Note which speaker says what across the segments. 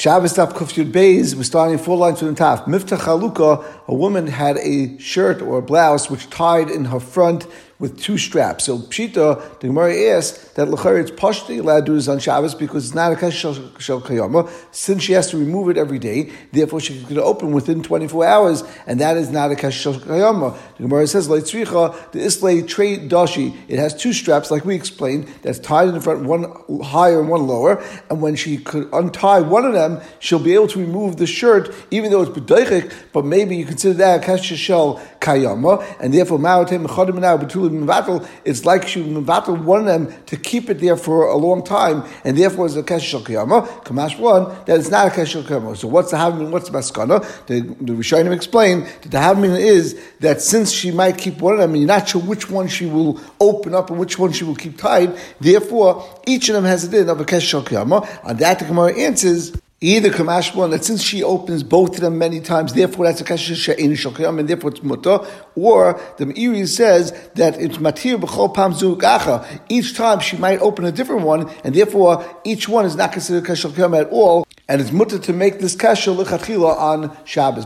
Speaker 1: Shabbos Taf Kufyud Beis was starting four lines from the top. Miftah Chaluka, a woman had a shirt or a blouse which tied in her front with two straps. So Pshita, the Gemara asks that Lechari it's partially allowed to do this on Shabbos because it's not a Kesh Shel Kayama, since she has to remove it every day, therefore she can open within 24 hours, and that is not a Kesh Shel Kayama. The Gemara says, Leitzricha, the Islay Trade Dashi, it has two straps, like we explained, that's tied in the front, one higher and one lower, and when she could untie one of them, she'll be able to remove the shirt, even though it's B'daichik, but maybe you consider that a Kesh Shel Kayama, and therefore Ma'atim Mechadim now, mevatel, it's like she mevatel one of them to keep it there for a long time, and therefore it's a kesher kiyama. Kamash one that it's not a kesher kiyama. So what's the havmin? What's the maskana? The, the Rishonim explain that the havmin is that since she might keep one of them, and you're not sure which one she will open up and which one she will keep tied, therefore each of them has a din of a kesher kiyama. On that, the Gemara answers. Either Kamashbon, that since she opens both of them many times, therefore that's a Kasha She'in Shokayam, and therefore it's Mutter, or the Meiri says that it's Matir B'chol Pam Zugacha. Each time she might open a different one, and therefore each one is not considered Kasha Shokayam at all, and it's mutter to make this kasha lechatchila on Shabbos.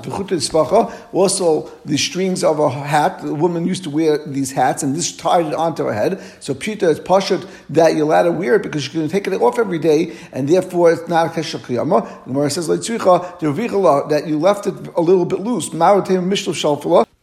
Speaker 1: Also, the strings of a hat. The woman used to wear these hats, and this tied it onto her head. So pita is pashut that you're allowed to wear it because you're going to take it off every day, and therefore it's not a kasha kiyama. The Gemara says that you left it a little bit loose.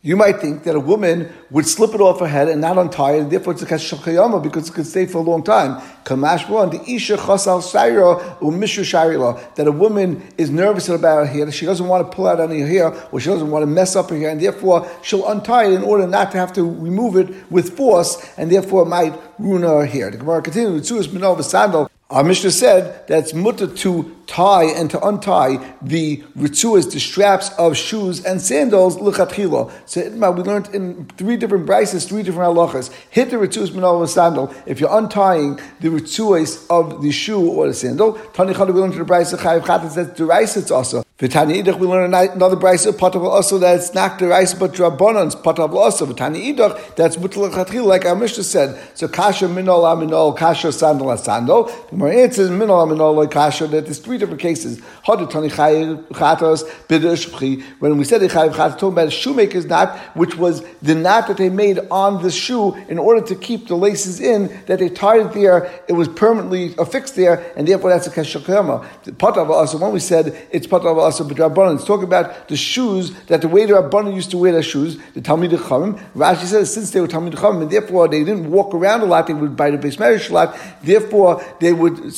Speaker 1: You might think that a woman would slip it off her head and not untie it, and therefore it's a kashakayama because it could stay for a long time. Kamash one, the isha chasal shaira umishu sharila, that a woman is nervous about her hair, she doesn't want to pull out any hair, or she doesn't want to mess up her hair, and therefore she'll untie it in order not to have to remove it with force, and therefore might ruin her hair. The Gemara continues, Tzuas Minova Sandal, our Mishnah said that's it's mutter to tie and to untie the ritzuas, the straps of shoes and sandals, lichatchila. So we learned in three different brises, three different halachas. Hit the ritzuas minol sandal. If you're untying the ritzuas of the shoe or the sandal, tanichad we learned to the brise of chayiv chatas that the also. V'tani idach we learn another brisa of patav also that it's not deraisa but drabanans patav also. V'tani idach that's mutal like our Mishnah said. So kasha minol aminol kasha sandal sandal. The more answers minol aminol kasha that there's three different cases. Hadatani chayiv chatos b'deshchi. When we said chayiv chatos, talking about a shoemaker's knot, which was the knot that they made on the shoe in order to keep the laces in that they tied it there. It was permanently affixed there, and therefore that's a kasha kama. Patav also. When we said it's patav also b'drabanan. It's talking about the shoes that the way the Rabbanan used to wear their shoes, the Talmud Chachamim. Rashi says since they were Talmud Chachamim, and therefore they didn't walk around a lot, they would buy the base marriage a lot, therefore they would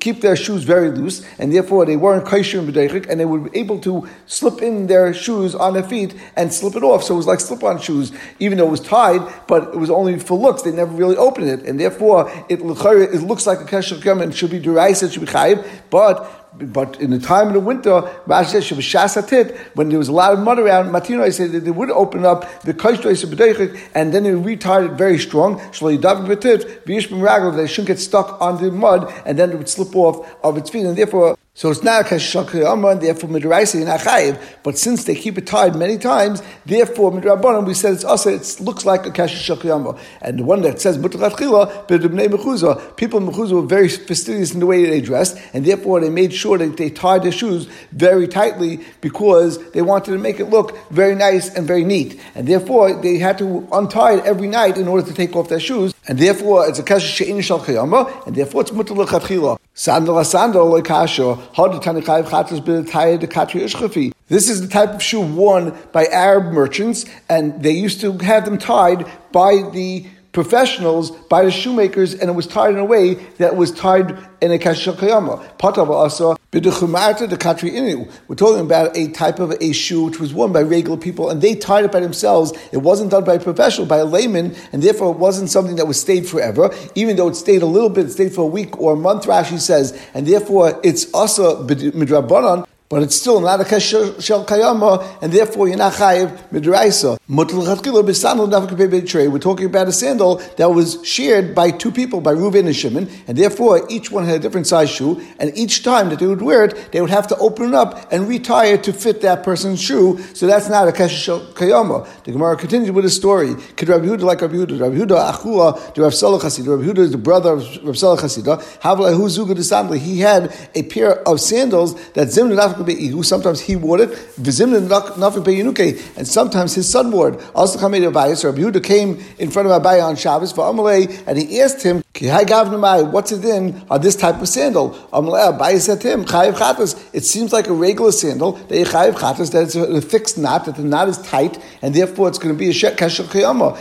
Speaker 1: keep their shoes very loose, and therefore they weren't kosher and b'deichik, and they were able to slip in their shoes on their feet and slip it off. So it was like slip-on shoes, even though it was tied, but it was only for looks. They never really opened it, and therefore it, it looks like a kesher and should be deraisa, it should be chayiv, but but in the time of the winter, when there was a lot of mud around, Matino said that they would open up the and then they retard it very strong. They shouldn't get stuck on the mud, and then it would slip off of its feet, and therefore so it's not a kashakayama, and therefore midraisa not chayiv. But since they keep it tied many times, therefore midrabanan we said it's also it looks like a kashakayama. And the one that says mutachat chila, mechuzah, people in mechuzah were very fastidious in the way they dressed, and therefore they made sure that they tied their shoes very tightly because they wanted to make it look very nice and very neat. And therefore they had to untie it every night in order to take off their shoes. And therefore it's a kashakayama shal kayama, and therefore it's mutachat chila. Sandal sandal like kasha. This is the type of shoe worn by Arab merchants, and they used to have them tied by the professionals, by the shoemakers, and it was tied in a way that was tied in a kashakayama. Patav also b'dechumata the country inu. We're talking about a type of a shoe which was worn by regular people, and they tied it by themselves. It wasn't done by a professional, by a layman, and therefore it wasn't something that was stayed forever. Even though it stayed a little bit, it stayed for a week or a month. Rashi says, and therefore it's also midrabanan but it's still not a kesher shel kayama, and therefore you're not chayiv midraisa. We're talking about a sandal that was shared by two people, by Reuven and Shimon, and therefore each one had a different size shoe, and each time that they would wear it, they would have to open it up and retie it to fit that person's shoe. So that's not a kesher shel kayama. The Gemara continues with a story. Could Rabbi Yehuda like Rabbi Yehuda? Rabbi Yehuda achua, the Rav Salah Chasida. Rabbi Yehuda is the brother of Rav zuga de He had a pair of sandals that zimna nafik be'ihu. Sometimes he wore it. And sometimes his son wore it. Also. Rabbi came in front of Abayah on Shabbos for Amalei, and he asked him, What's it in on this type of sandal? It seems like a regular sandal. That it's a fixed knot, that the knot is tight, and therefore it's going to be a kasher kiyama.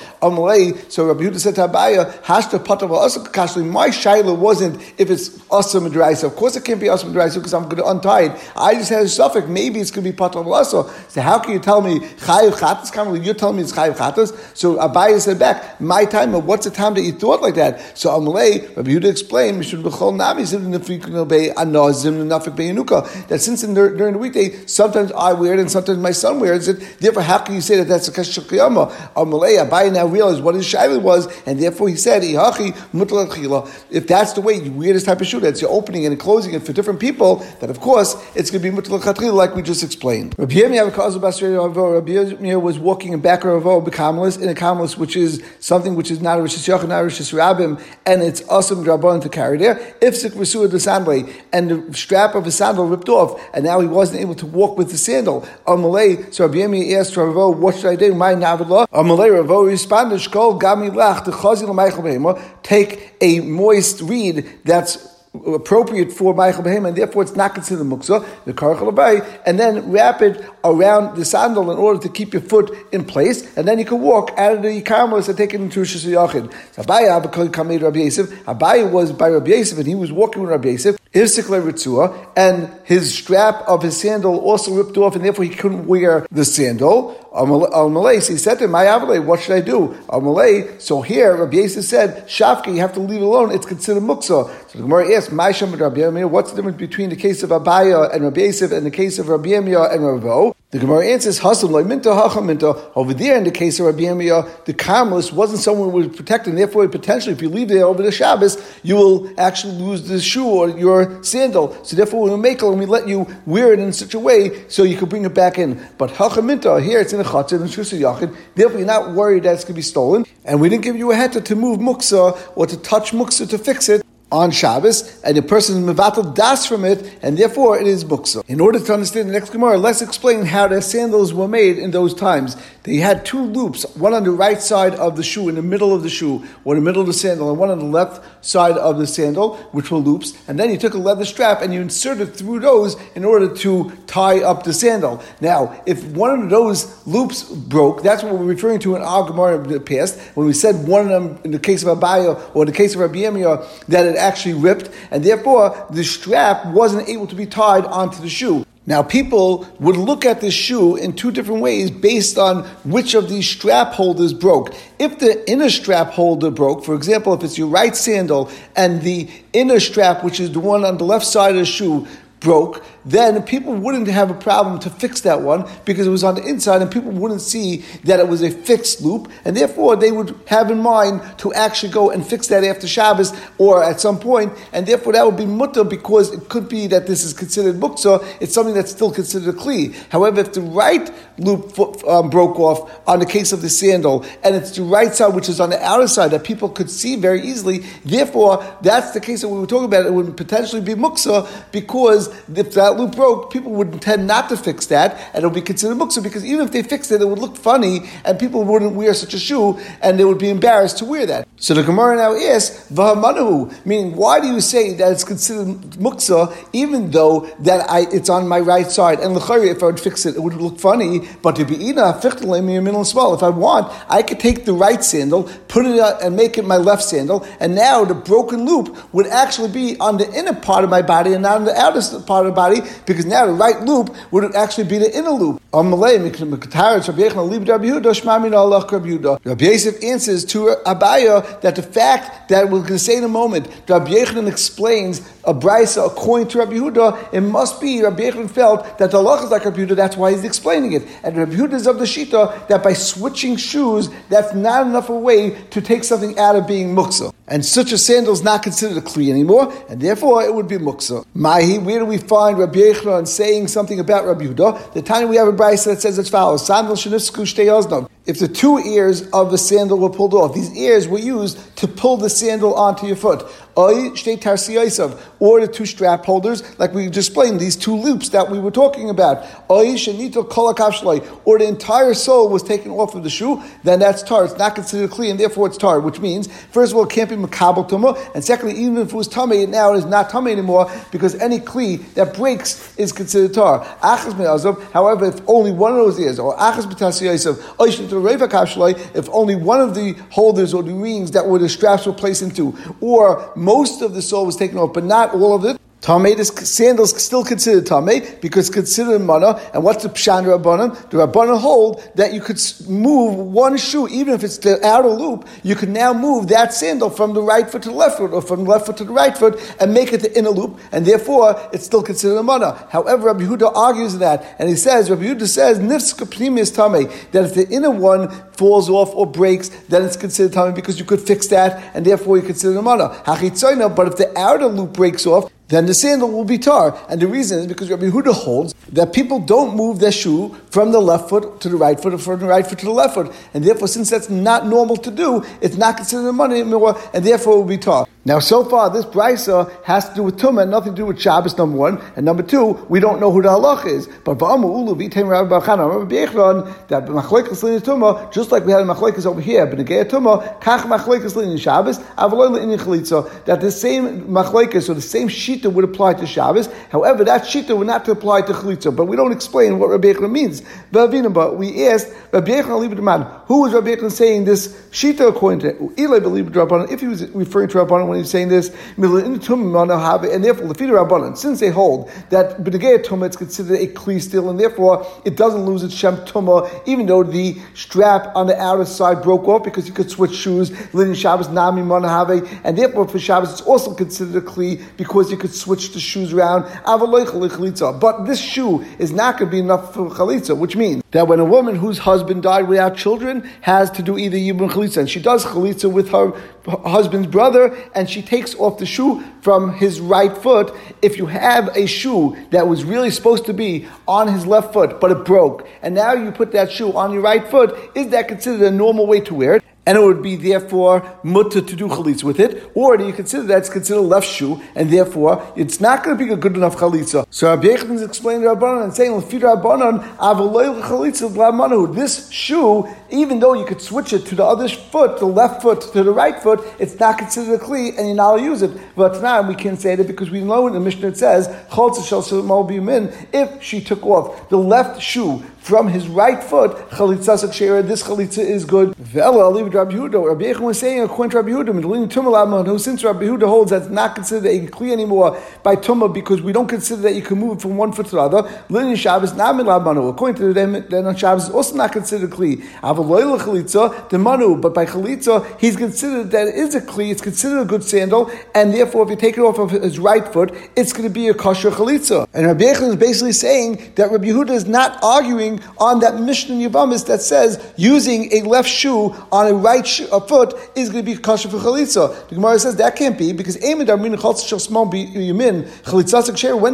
Speaker 1: So Rabbi Yehuda said to Abayah, Hashta patav also. My shaila wasn't if it's awesome dry. So Of course, it can't be awesome dry because I'm going to untie it. I just had a suffix. Maybe it's going to be patav also. So how can you tell me chayiv chatas? You're telling me it's chayiv chatas. So Abayah said back, my time. What's the time that you thought like that? So Rabbi Yehuda explained, that since in, during the weekday, sometimes I wear it and sometimes my son wears it. Therefore, how can you say that that's a kasher kiyama? Amalei, Abayah now realized what his shaila was, and therefore he said, if that's the way you wear this type of shoe, that's you're opening and closing it for different people, then of course it's going to be mutal like we just explained. Rabbi Yirmiyah was walking in back of Karmelis, in a Karmelis, which is something which is not a Rishis Yachon, not a Rishis Rabim, and it's awesome Drabbon to carry there. If Sik Risua the sandal and the strap of his sandal ripped off, and now he wasn't able to walk with the sandal. Amalei, so Rabbi Yirmiyah asked Ravo, what should I do? My Navidlah. Amalei Ravo responded, Shkol Gami Lach, the Chazil Take a moist reed that's appropriate for Michael Behem, and therefore it's not considered muksa, the karachal and then wrap it around the sandal in order to keep your foot in place, and then you can walk out of the karmelis and take it into Rosh Yachid. So Abaya, Rabbi Yosef, Abaya was by Rabbi Yosef, and he was walking with Rabbi Yosef, and his strap of his sandal also ripped off, and therefore he couldn't wear the sandal. Al Malay, so he said to him, My what should I do? Al Malay, so here Rabbi Yosef said, Shafka, you have to leave it alone, it's considered muksa. So the Gemara asked, My Rabbi what's the difference between the case of Abaya and Rabbi Yosef and the case of Rabbi Yirmiyah and Ravo? The Gemara answers, Hasam minta hacham minta. Over there, in the case of Rabbi Yirmiyah, the Karmelis wasn't someone who was protected, and therefore, potentially, if you leave there over the Shabbos, you will actually lose the shoe or your sandal. So therefore, we make it and we let you wear it in such a way so you can bring it back in. But minta, here it's in a chatzir, in Shusha Yachid, therefore you're not worried that it's going to be stolen. And we didn't give you a heter to move muksa or to touch muksa to fix it on Shabbos, and the person is mevatel das from it, and therefore it is muksa. In order to understand the next Gemara, let's explain how the sandals were made in those times. They had two loops, one on the right side of the shoe, in the middle of the shoe, or in the middle of the sandal, and one on the left side of the sandal, which were loops. And then you took a leather strap and you inserted through those in order to tie up the sandal. Now, if one of those loops broke, that's what we're referring to in our Gemara in the past, when we said one of them, in the case of Abaya or in the case of Rabbi Yirmiyah, that it actually ripped, and therefore the strap wasn't able to be tied onto the shoe. Now, people would look at this shoe in two different ways based on which of these strap holders broke. If the inner strap holder broke, for example, if it's your right sandal and the inner strap, which is the one on the left side of the shoe, broke, then people wouldn't have a problem to fix that one because it was on the inside and people wouldn't see that it was a fixed loop. And therefore they would have in mind to actually go and fix that after Shabbos or at some point. And therefore that would be mutter because it could be that this is considered muksa, it's something that's still considered a kli. However, if the right loop um, broke off on the case of the sandal and it's the right side which is on the outer side that people could see very easily, therefore that's the case that we were talking about, it would potentially be muksa because if that loop broke, people would tend not to fix that, and it would be considered muksa because even if they fixed it, it would look funny, and people wouldn't wear such a shoe, and they would be embarrassed to wear that. So the Gemara now asks, "Vahamanahu," meaning why do you say that it's considered muksa even though that I, it's on my right side? And l'chari, if I would fix it, it would look funny. But to be ina small, if I want, I could take the right sandal, put it out, and make it my left sandal, and now the broken loop would actually be on the inner part of my body and not on the outer part of the body because now the right loop would actually be the inner loop. Rabbi Yosef answers to Abaya that the fact that we're going to say in a moment, Rabbi Yechon explains a brisa according to Rabbi Yehuda, it must be Rabbi Yechon felt that the Allah is like Rabbi Yehuda, that's why he's explaining it. And Rabbi Yehuda is of the Shita that by switching shoes, that's not enough a way to take something out of being muksa. And such a sandal is not considered a kli anymore, and therefore it would be muksa. Mahi, where do we find Rabbi Yechon saying something about Rabbi Yehuda? The time we have a brisa that says as follows: Sandal shenifsku shtei If the two ears of the sandal were pulled off, these ears were used to pull the sandal onto your foot or the two strap holders, like we explained, these two loops that we were talking about, or the entire sole was taken off of the shoe, then that's tar. It's not considered clean, and therefore it's tar, which means, first of all, it can't be makabel tumah, and secondly, even if it was tummy, it now it is not tummy anymore, because any kli that breaks is considered tar. However, if only one of those is, or if only one of the holders or the rings that were the straps were placed into, or most of the soul was taken off, but not all of it. Tameh, is sandals still considered Tameh because considered mana. And what's the Pshan Rabbanan? The Rabbanan hold that you could move one shoe, even if it's the outer loop, you can now move that sandal from the right foot to the left foot or from the left foot to the right foot and make it the inner loop. And therefore, it's still considered a mana. However, Rabbi Yehuda argues that and he says, Rabbi Yehuda says, Nifska is Tameh, that if the inner one falls off or breaks, then it's considered Tameh because you could fix that and therefore you consider a mana. But if the outer loop breaks off, then the sandal will be tar. And the reason is because Rabbi Huda holds that people don't move their shoe from the left foot to the right foot or from the right foot to the left foot. And therefore, since that's not normal to do, it's not considered money anymore, and therefore it will be tar. Now, so far, this brisa has to do with tumah nothing to do with Shabbos, number one. And number two, we don't know who the halach is. But that machlekes lin tumah, just like we had a machlekes over here, b'negei tumah, kach machlekes lin Shabbos, avaloy lin chalitza, that the same machlekes or the same shita would apply to Shabbos. However, that shita would not apply to chalitza. But we don't explain what Rabbi Yechon means. But we asked Rabbi Yechon who was Rabbi Yechon saying this shita according to? Eli, if he was referring to Rabbanan when he's saying this, and therefore, the feeder Rabbanan, since they hold that B'negei Tumah it's considered a kli still, and therefore it doesn't lose its Shem Tumah, even though the strap on the outer side broke off because you could switch shoes, Lin Shabbos Nami Manahave, and therefore for Shabbos it's also considered a kli because you could switch the shoes around. But this shoe is not going to be enough for chalitza, which means that when a woman whose husband died without children has to do either yibum chalitza, and she does chalitza with her husband's brother, and she takes off the shoe from his right foot. If you have a shoe that was really supposed to be on his left foot, but it broke, and now you put that shoe on your right foot, is that considered a normal way to wear it? and it would be therefore mutter to do chalitza with it, or do you consider that it's considered left shoe, and therefore it's not going to be a good enough chalitza. So Rabbi Yechon is explaining Rabbanan and saying, Rabbanan, this shoe, even though you could switch it to the other foot, the left foot to the right foot, it's not considered a kli, and you're not allowed to use it. But now we can't say that because we know in the Mishnah it says, if she took off the left shoe from his right foot, this chalitza is good. Rabbi Yehuda. Was saying, according to Rabbi Yehuda, since Rabbi Yehuda holds that's not considered a kli anymore by tumah because we don't consider that you can move it from one foot to the other. Linin Shabbos not. According to them, then on Shabbos is also not considered a kli. The manu, but by chalitza he's considered that it is a kli. It's considered a good sandal, and therefore if you take it off of his right foot, it's going to be a kosher chalitza. And Rabbi Yechon is basically saying that Rabbi Yehuda is not arguing on that Mishnah in Yavamis that says using a left shoe on a right a foot is going to be kosher for chalitza. The Gemara says that can't be because uh, when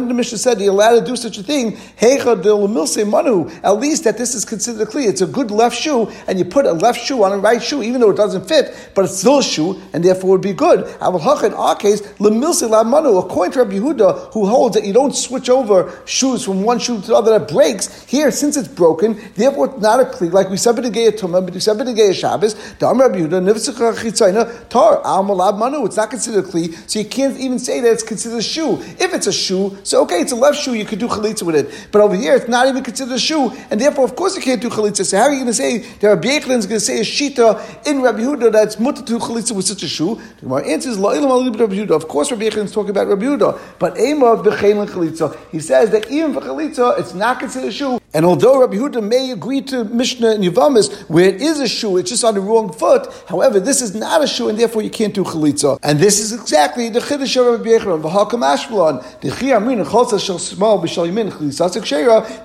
Speaker 1: the Mishnah said you're allowed to do such a thing, Hecha de Manu. at least that this is considered a kli. It's a good left shoe, and you put a left shoe on a right shoe, even though it doesn't fit, but it's still a shoe, and therefore would be good. In our case, Lemilse Lab Manu, according to Rabbi Yehuda, who holds that you don't switch over shoes from one shoe to the other that breaks, here, since it's broken, therefore it's not a kli. Like we said tumah, but we said Shabbos. Rabbi Yehuda tar manu. It's not considered a kli, so you can't even say that it's considered a shoe. If it's a shoe, so okay, it's a left shoe, you could do chalitza with it. But over here, it's not even considered a shoe, and therefore, of course, you can't do chalitza. So how are you going to say that Rabbi Yechon is going to say a shita in Rabbi Yehuda that's mutter to chalitza with such a shoe. The Gemara answers, Rabbi Yehuda. Of course, Rabbi Yechon is talking about Rabbi Yehuda, but Ema b'chein chalitza. He says that even for chalitza, it's not considered a shoe. And although Rabbi Yehuda may agree to Mishnah and Yavamis, where it is a shoe, it's just on the wrong foot. However, this is not a shoe, and therefore you can't do chalitza. And this is exactly the chiddush of Rabbi Yechon. V'hakam ashbalon the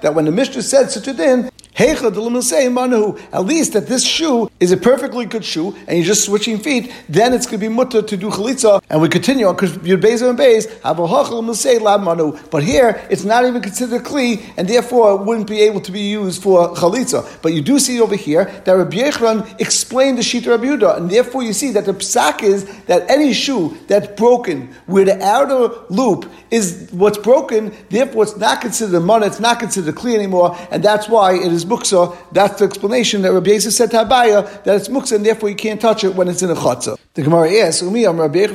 Speaker 1: that when the Mishnah said such a din, at least that this shoe is a perfectly good shoe, and you're just switching feet, then it's going to be mutter to do chalitza. And we continue on because you're beis and beis have a say lab manu. But here it's not even considered kli, and therefore it wouldn't be able to be used for chalitza. But you do see over here that Rabbi Yechron explained the sheet Rabbi Yehuda, and therefore you see that the psak is that any shoe that's broken where the outer loop is what's broken, therefore it's not considered a mana, it's not considered kli anymore, and that's why it is is muksa, that's the explanation that Rabbi Yosef said to Abaya that it's muksa and therefore you can't touch it when it's in a chatzah. The Gemara asks, Umi, Rabbi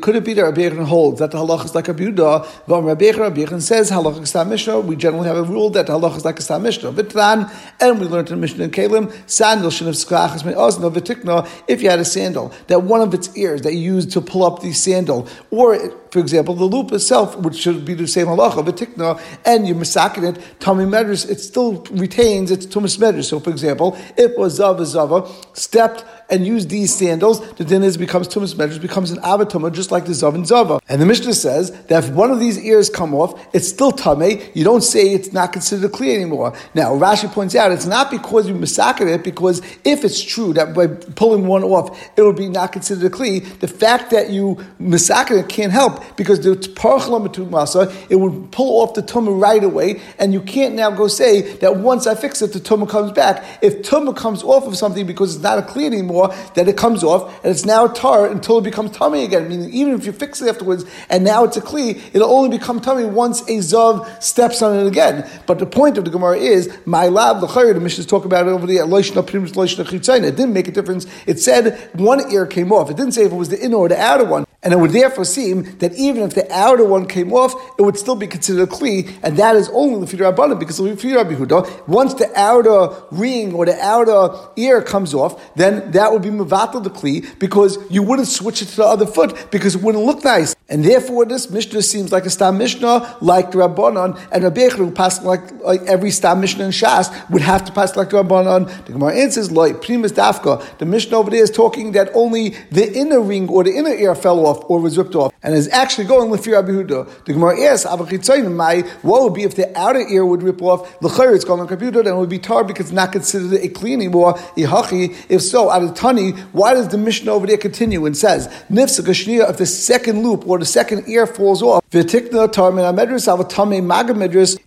Speaker 1: could it be that Rabbi holds that the halach is like a Yehuda? But Rabbi Yechon says halach is Stam Mishnah. We generally have a rule that halach is like a Mishnah. Vitran, and we learned in Mishnah and Kalim, sandal shouldn't have osno vitikna. If you had a sandal that one of its ears that you used to pull up the sandal, or for example, the loop itself, which should be the same halacha, vitikna, and you masakin it, Tommy Medras, it still retains its tumas Medras. So, for example, if was Zava Zava stepped and use these sandals, the din is becomes tumas measures, becomes an avatuma, just like the zav and zava. And the Mishnah says that if one of these ears come off, it's still tame. You don't say it's not considered clear anymore. Now Rashi points out it's not because you massacred it, because if it's true that by pulling one off, it will be not considered a kli. The fact that you massacred it can't help because the masa, it would pull off the tumah right away, and you can't now go say that once I fix it, the tumah comes back. If tumah comes off of something because it's not a kli anymore anymore, that it comes off, and it's now tar until it becomes tummy again. Meaning, even if you fix it afterwards, and now it's a kli, it'll only become tummy once a zav steps on it again. But the point of the Gemara is, my lab, the chayr, the Mishnah talk about it over the. It didn't make a difference. It said one ear came off. It didn't say if it was the inner or the outer one. And it would therefore seem that even if the outer one came off, it would still be considered a kli, and that is only the Rabbanim, because the Rabbi Huda, once the outer ring or the outer ear comes off, then that would be Mavatal the Kli because you wouldn't switch it to the other foot because it wouldn't look nice. And therefore, this Mishnah seems like a Stam Mishnah, like the Rabbanon, and Rabbi Echron pass like, like every Stam Mishnah in Shas would have to pass like the Rabbanon. The Gemara answers, like Primus Dafka. The Mishnah over there is talking that only the inner ring or the inner ear fell off or was ripped off, and is actually going with Rabbi Huda. The Gemara asks, my what would be if the outer ear would rip off? The it's going on computer, then it would be tar because it's not considered a clean anymore. If so, out of Tani, why does the Mishnah over there continue and says, Nifsa Gashniya, if the second loop the second ear falls off,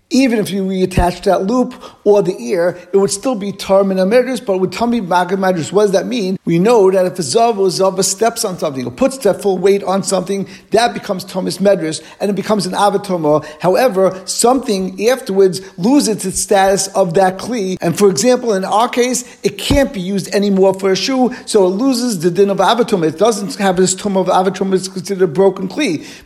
Speaker 1: even if you reattach that loop or the ear, it would still be Tarmin Amedris, but with Tami Magamedris, what does that mean? We know that if a Zav or Zava steps on something or puts that full weight on something, that becomes Tumas Medris and it becomes an Avatoma. However, something afterwards loses its status of that Kli. And for example, in our case, it can't be used anymore for a shoe, so it loses the din of Avatoma. It doesn't have this tum of Avatoma, it's considered a broken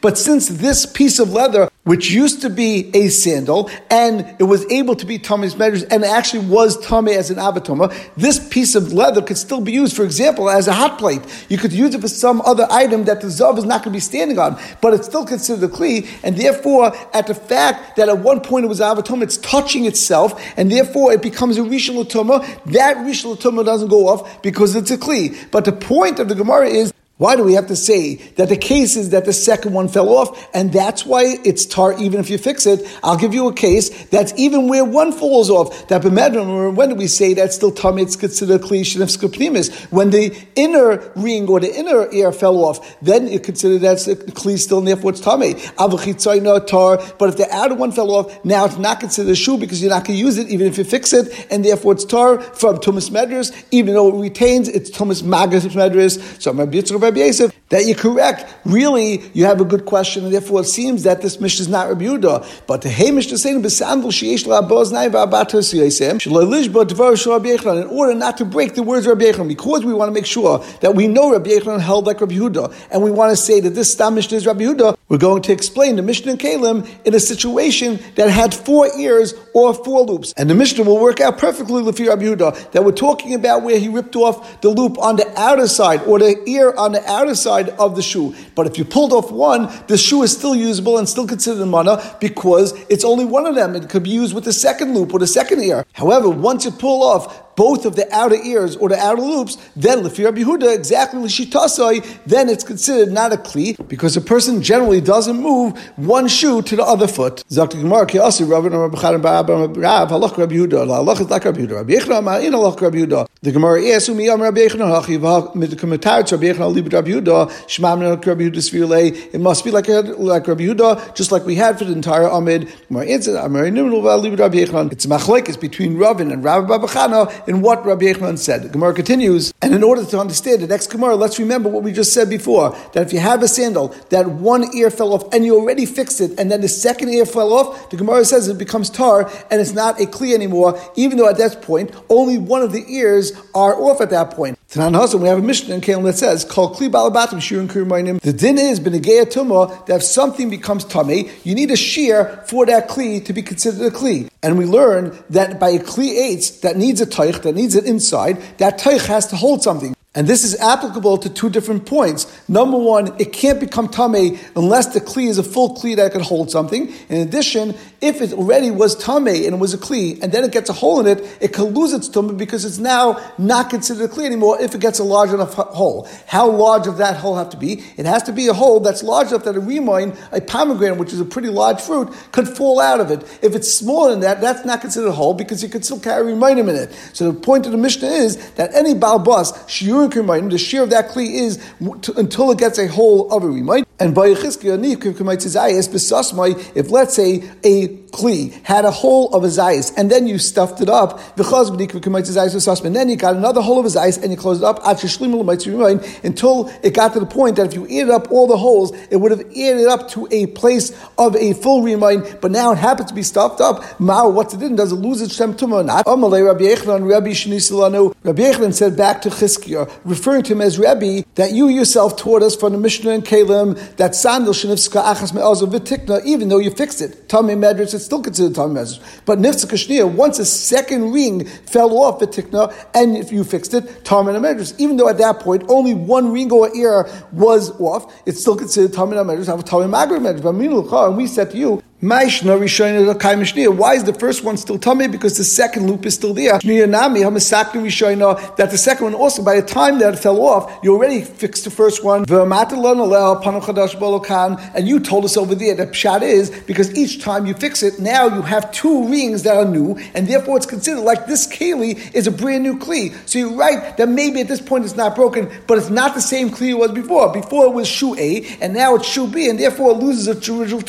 Speaker 1: But since this piece of leather, which used to be a sandal, and it was able to be tummy's measures, and actually was tummy as an avatoma, this piece of leather could still be used, for example, as a hot plate. You could use it for some other item that the zav is not going to be standing on, but it's still considered a kli, and therefore, at the fact that at one point it was avatoma, it's touching itself, and therefore it becomes a rishon that rishon doesn't go off because it's a kli. But the point of the Gemara is why do we have to say that the case is that the second one fell off and that's why it's tar even if you fix it? I'll give you a case that's even where one falls off. That when do we say that's still tar? It's considered klishin of When the inner ring or the inner ear fell off, then you consider that's a kli still and therefore it's tame. tar. But if the outer one fell off, now it's not considered a shoe because you're not going to use it even if you fix it, and therefore it's tar from tumas medras, even though it retains its tumas magas medras. So Rabbi Yitzchak Rabbi Yosef, that you're correct. Really, you have a good question, and therefore it seems that this mission is not Rabbi Yehuda. But the dvar Rabbi Yechon in order not to break the words of Rabbi Yechon, because we want to make sure that we know Rabbi Yechon held like Rabbi Yehuda, and we want to say that this Stam Mishnah is Rabbi Yehuda. We're going to explain the Mishnah in Kalim in a situation that had four ears or four loops, and the Mishnah will work out perfectly with Rabbi Yehuda that we're talking about where he ripped off the loop on the outer side or the ear on the outer side of the shoe. But if you pulled off one, the shoe is still usable and still considered mana because it's only one of them. It could be used with the second loop or the second ear. However, once you pull off both of the outer ears or the outer loops, then Lefi Rabbi Yehuda, exactly Lishitasai, then it's considered not a kli because a person generally doesn't move one shoe to the other foot. Rabbi Rabbi Rabbi Rabbi Rabbi Rabbi Yehuda. The Gemara is, Umi Yam Rabbi Yechna, Hachi, to Rabbi Yechna, Libet Rabbi Yehuda, Shmam Rabbi Yehuda Svirle, it must be like, like Rabbi Yehuda, just like we had for the entire Amid. Gemara answered, Amari Nimnu, Libet Rabbi Yechna. It's machlekes between Ravin and Rabbi Babachana in what Rabbi Yechanan said. Gemara continues, and in order to understand the next Gemara, let's remember what we just said before, that if you have a sandal, that one ear fell off and you already fixed it, and then the second ear fell off, the Gemara says it becomes tar, and it's not a kli anymore, even though at that point, only one of the ears are off at that point. Tanan Hasan, we have a Mishnah in Kalim that says, "Call kli balabatim shirin kurimayim." The din is benegaya tumah that if something becomes tummy, you need a shear for that kli to be considered a kli. And we learn that by a kli that needs a taich, that needs it inside, that taich has to hold something. And this is applicable to two different points. Number one, it can't become tame unless the kli is a full kli that can hold something. In addition, if it already was tame and it was a kli, and then it gets a hole in it, it can lose its tame because it's now not considered a kli anymore if it gets a large enough hole. How large does that hole have to be? It has to be a hole that's large enough that a remoin, a pomegranate, which is a pretty large fruit, could fall out of it. If it's smaller than that, that's not considered a hole because you could still carry remoinim in it. So the point of the Mishnah is that any balbas, shiur the shear of that kli is until it gets a hole of a remoin. And by if let's say a kli had a hole of a zayis and then you stuffed it up, and then you got another hole of a zayis and you closed it up until it got to the point that if you added up all the holes, it would have added up to a place of a full remoin, but now it happens to be stuffed up. Mao, what's it in? Does it lose its shem tumah or not? Rabbi Yechlan said back to Chizkiah, referring to him as Rebbe, that you yourself taught us from the Mishnah and Kalim that sandal shenifska achas me'azav v'tikna, even though you fixed it. Tamei medris, it's still considered tamei medris. But nifska shnia, once a second ring fell off v'tikna, and if you fixed it, tamei medris. Even though at that point only one ring or ear was off, it's still considered tamei medris. Have a tamei magri medris. And we said to you, why is the first one still tummy? Because the second loop is still there. That the second one also, by the time that it fell off, you already fixed the first one. And you told us over there that pshat is because each time you fix it, now you have two rings that are new, and therefore it's considered like this keli is a brand new kli. So you're right that maybe at this point it's not broken, but it's not the same kli it was before. Before it was shoe A, and now it's shoe B, and therefore it loses its original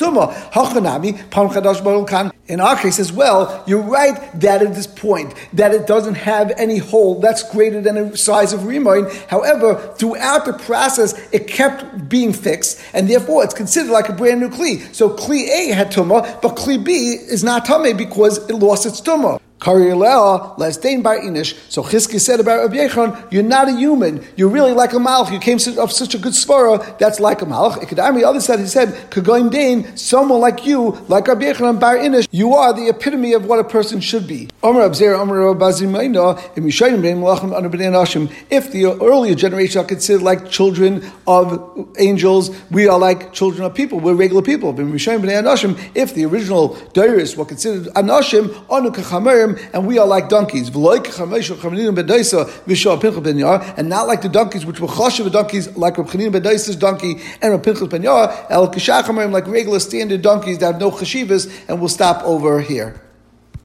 Speaker 1: In our case as well, you're right that at this point that it doesn't have any hole that's greater than the size of Rimoin. However, throughout the process, it kept being fixed, and therefore it's considered like a brand new Kli. So Kli A had Tumah, but Kli B is not Tumah because it lost its Tumah. Lesdain Bar Inish. So Chizki said about Rabbi Yechon, you're not a human. You're really like a malach. You came of such a good svara, that's like a malach. Ikadami, the other side, he said, Kagoim Dain, someone like you, like Rabbi Yechon Bar Inish, you are the epitome of what a person should be. If the earlier generation are considered like children of angels, we are like children of people. We're regular people. If the original Dairis were considered Anashim, and we are like donkeys. And not like the donkeys which were choshev donkeys, like Reb Chanina ben donkey and Reb Pinchas ben el like regular standard donkeys that have no chashivas, and we'll stop over here.